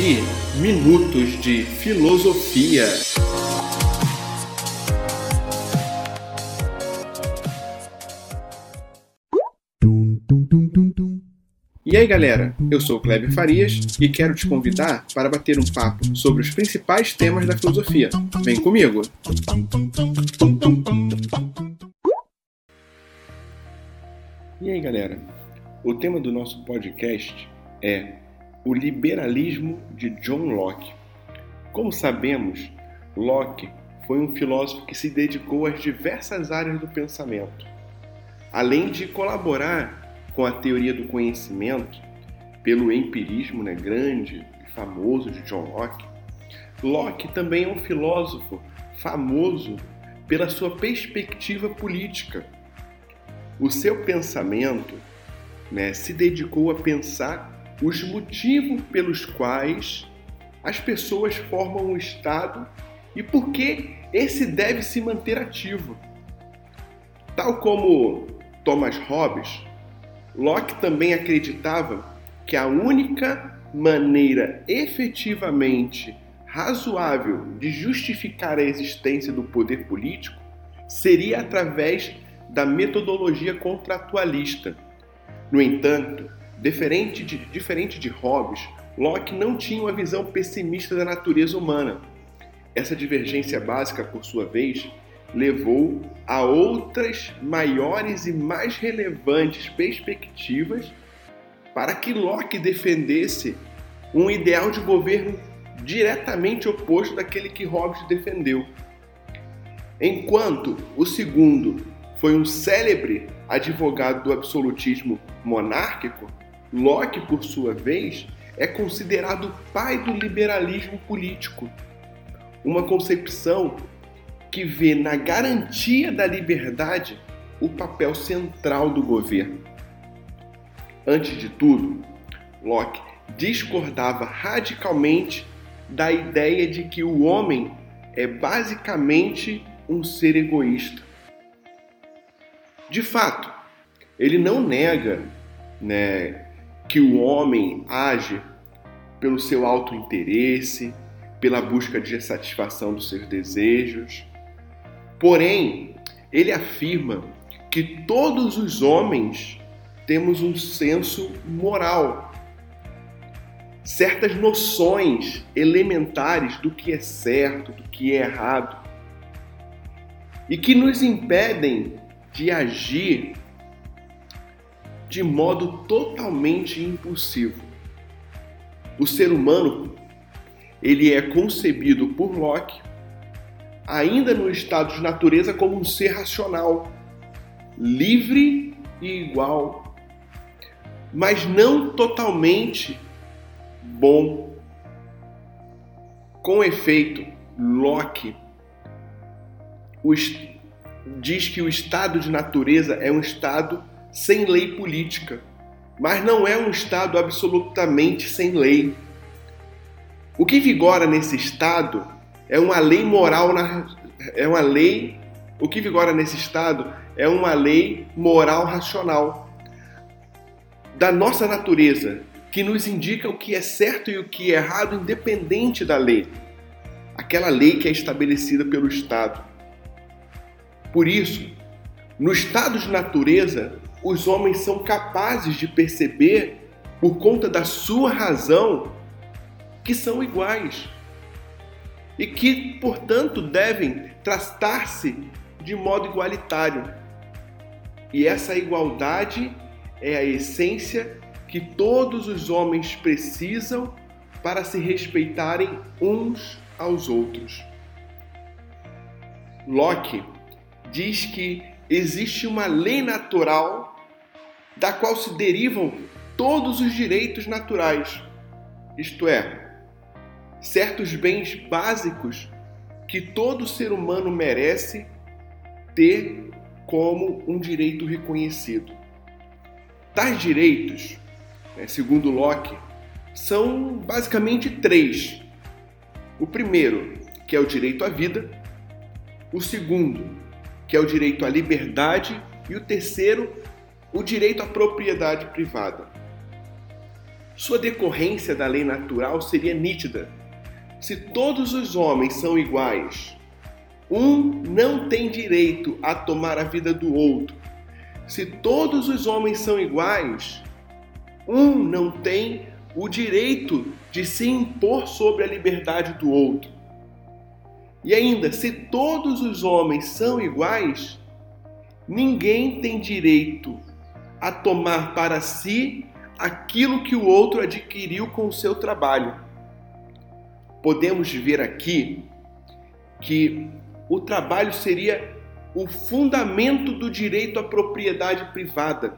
ouvir Minutos de Filosofia. E aí galera, eu sou o Kleber Farias e quero te convidar para bater um papo sobre os principais temas da filosofia. Vem comigo! E aí galera, o tema do nosso podcast é o liberalismo de John Locke. Como sabemos, Locke foi um filósofo que se dedicou às diversas áreas do pensamento. Além de colaborar com a teoria do conhecimento, pelo empirismo né, grande e famoso de John Locke, Locke também é um filósofo famoso pela sua perspectiva política. O seu pensamento né, se dedicou a pensar os motivos pelos quais as pessoas formam o Estado e por que esse deve se manter ativo. Tal como Thomas Hobbes, Locke também acreditava que a única maneira efetivamente razoável de justificar a existência do poder político seria através da metodologia contratualista. No entanto, diferente de, diferente de Hobbes, Locke não tinha uma visão pessimista da natureza humana. Essa divergência básica, por sua vez, levou a outras maiores e mais relevantes perspectivas para que Locke defendesse um ideal de governo diretamente oposto daquele que Hobbes defendeu. Enquanto o segundo foi um célebre advogado do absolutismo monárquico, Locke, por sua vez, é considerado o pai do liberalismo político, uma concepção que vê na garantia da liberdade o papel central do governo. Antes de tudo, Locke discordava radicalmente da ideia de que o homem é basicamente um ser egoísta. De fato, ele não nega né, que o homem age pelo seu alto interesse, pela busca de satisfação dos seus desejos, Porém, ele afirma que todos os homens temos um senso moral, certas noções elementares do que é certo, do que é errado, e que nos impedem de agir de modo totalmente impulsivo. O ser humano, ele é concebido por Locke ainda no estado de natureza como um ser racional, livre e igual, mas não totalmente bom. Com efeito, Locke diz que o estado de natureza é um estado sem lei política, mas não é um estado absolutamente sem lei. O que vigora nesse estado é uma lei moral, na, é uma lei, o que vigora nesse Estado é uma lei moral racional da nossa natureza, que nos indica o que é certo e o que é errado, independente da lei. Aquela lei que é estabelecida pelo Estado. Por isso, no estado de natureza, os homens são capazes de perceber, por conta da sua razão, que são iguais e que, portanto, devem tratar-se de modo igualitário. E essa igualdade é a essência que todos os homens precisam para se respeitarem uns aos outros. Locke diz que existe uma lei natural da qual se derivam todos os direitos naturais, isto é, certos bens básicos que todo ser humano merece ter como um direito reconhecido. Tais direitos, né, segundo Locke, são basicamente três. O primeiro, que é o direito à vida, o segundo, que é o direito à liberdade, e o terceiro, o direito à propriedade privada. sua decorrência da lei natural seria nítida. Se todos os homens são iguais, um não tem direito a tomar a vida do outro. Se todos os homens são iguais, um não tem o direito de se impor sobre a liberdade do outro. E ainda, se todos os homens são iguais, ninguém tem direito a tomar para si aquilo que o outro adquiriu com o seu trabalho. Podemos ver aqui que o trabalho seria o fundamento do direito à propriedade privada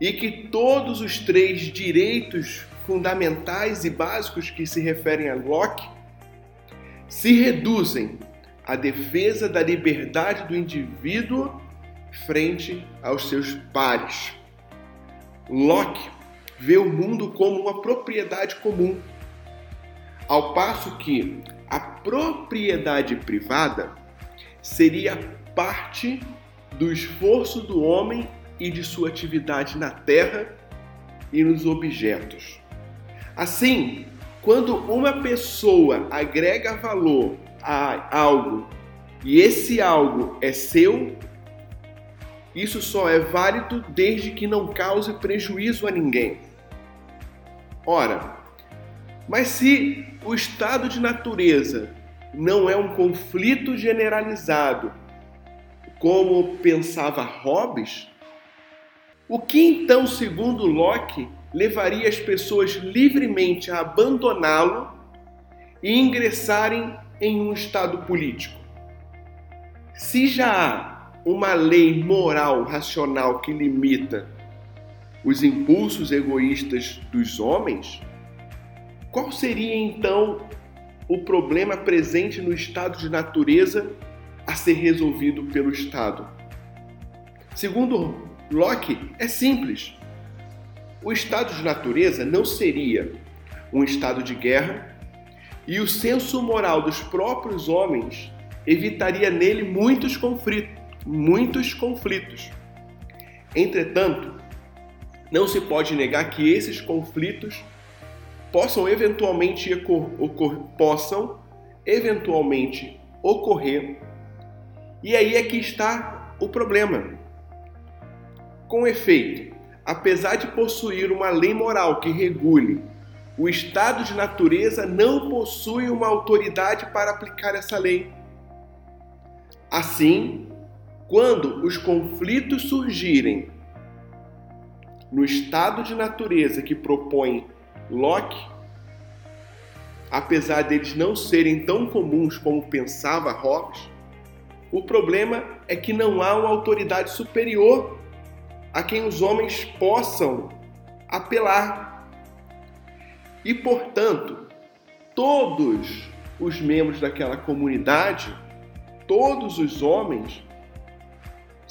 e que todos os três direitos fundamentais e básicos que se referem a Locke se reduzem à defesa da liberdade do indivíduo frente aos seus pares. Locke vê o mundo como uma propriedade comum, ao passo que a propriedade privada seria parte do esforço do homem e de sua atividade na terra e nos objetos. Assim, quando uma pessoa agrega valor a algo e esse algo é seu, isso só é válido desde que não cause prejuízo a ninguém. Ora, mas se o estado de natureza não é um conflito generalizado, como pensava Hobbes, o que então, segundo Locke, levaria as pessoas livremente a abandoná-lo e ingressarem em um Estado político. Se já há uma lei moral racional que limita os impulsos egoístas dos homens, qual seria então o problema presente no estado de natureza a ser resolvido pelo Estado? Segundo Locke, é simples. O estado de natureza não seria um estado de guerra e o senso moral dos próprios homens evitaria nele muitos conflitos, muitos conflitos. Entretanto, não se pode negar que esses conflitos possam eventualmente ocorrer, possam eventualmente ocorrer. E aí é que está o problema. Com efeito, apesar de possuir uma lei moral que regule, o estado de natureza não possui uma autoridade para aplicar essa lei. Assim, quando os conflitos surgirem no estado de natureza que propõe Locke, apesar deles não serem tão comuns como pensava Hobbes, o problema é que não há uma autoridade superior a quem os homens possam apelar. E, portanto, todos os membros daquela comunidade, todos os homens,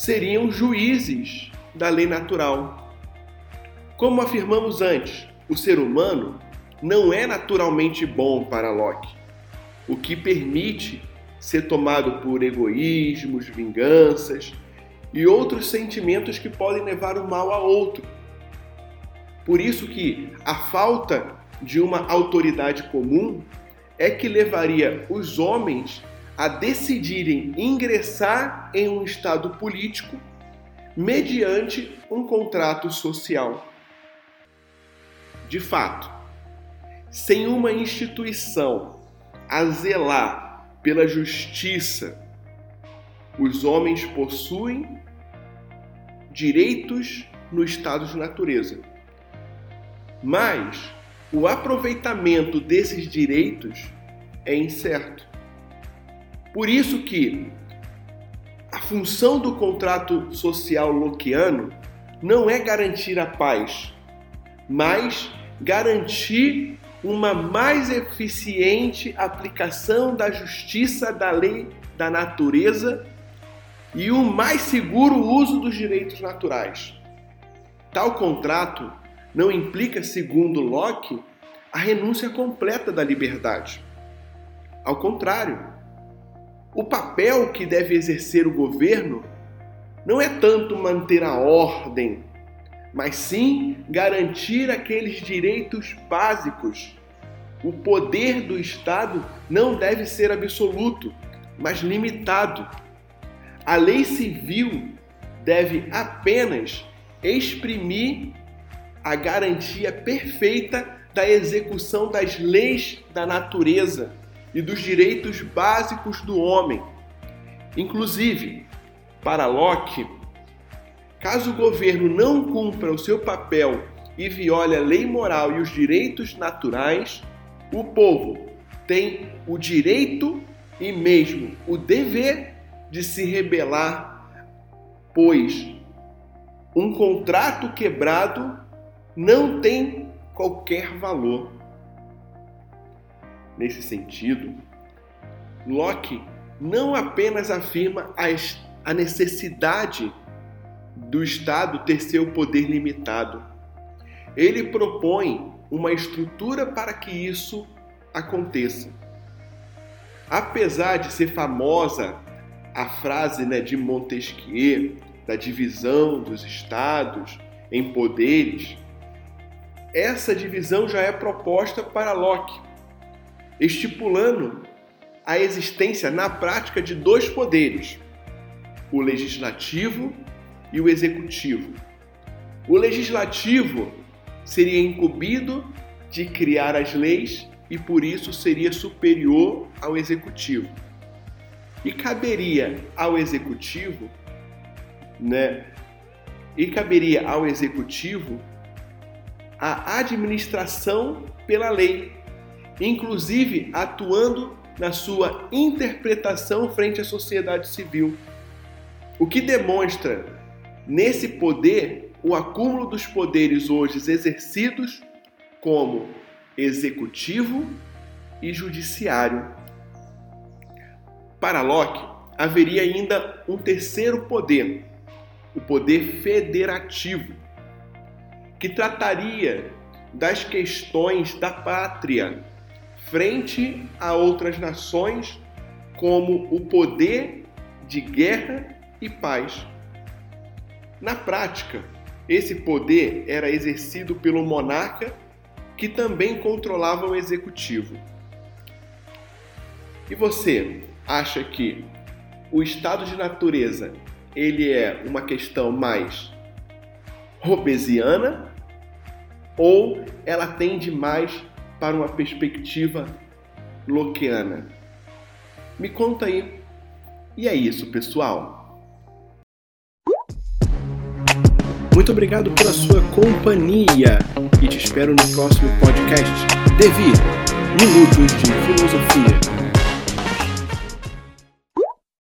seriam juízes da lei natural. Como afirmamos antes, o ser humano não é naturalmente bom para Locke, o que permite ser tomado por egoísmos, vinganças e outros sentimentos que podem levar o mal a outro. Por isso que a falta de uma autoridade comum é que levaria os homens a decidirem ingressar em um estado político mediante um contrato social. De fato, sem uma instituição a zelar pela justiça os homens possuem direitos no estado de natureza. Mas o aproveitamento desses direitos é incerto. Por isso que a função do contrato social loquiano não é garantir a paz, mas garantir uma mais eficiente aplicação da justiça da lei da natureza e o mais seguro uso dos direitos naturais. Tal contrato não implica, segundo Locke, a renúncia completa da liberdade. Ao contrário, o papel que deve exercer o governo não é tanto manter a ordem, mas sim garantir aqueles direitos básicos. O poder do Estado não deve ser absoluto, mas limitado. A lei civil deve apenas exprimir a garantia perfeita da execução das leis da natureza e dos direitos básicos do homem. Inclusive, para Locke, caso o governo não cumpra o seu papel e viole a lei moral e os direitos naturais, o povo tem o direito e mesmo o dever de se rebelar, pois um contrato quebrado não tem qualquer valor. Nesse sentido, Locke não apenas afirma a necessidade do Estado ter seu poder limitado, ele propõe uma estrutura para que isso aconteça. Apesar de ser famosa a frase né, de Montesquieu da divisão dos estados em poderes, essa divisão já é proposta para Locke, estipulando a existência na prática de dois poderes, o legislativo e o executivo. O legislativo seria incumbido de criar as leis e por isso seria superior ao executivo. E caberia ao executivo, né? E caberia ao executivo a administração pela lei, inclusive atuando na sua interpretação frente à sociedade civil. O que demonstra nesse poder o acúmulo dos poderes hoje exercidos como executivo e judiciário. Para Locke, haveria ainda um terceiro poder, o poder federativo, que trataria das questões da pátria frente a outras nações, como o poder de guerra e paz. Na prática, esse poder era exercido pelo monarca que também controlava o executivo. E você acha que o estado de natureza ele é uma questão mais robesiana ou ela tende mais para uma perspectiva loquiana? Me conta aí. E é isso, pessoal. Muito obrigado pela sua companhia e te espero no próximo podcast. Devi, Minutos de Filosofia.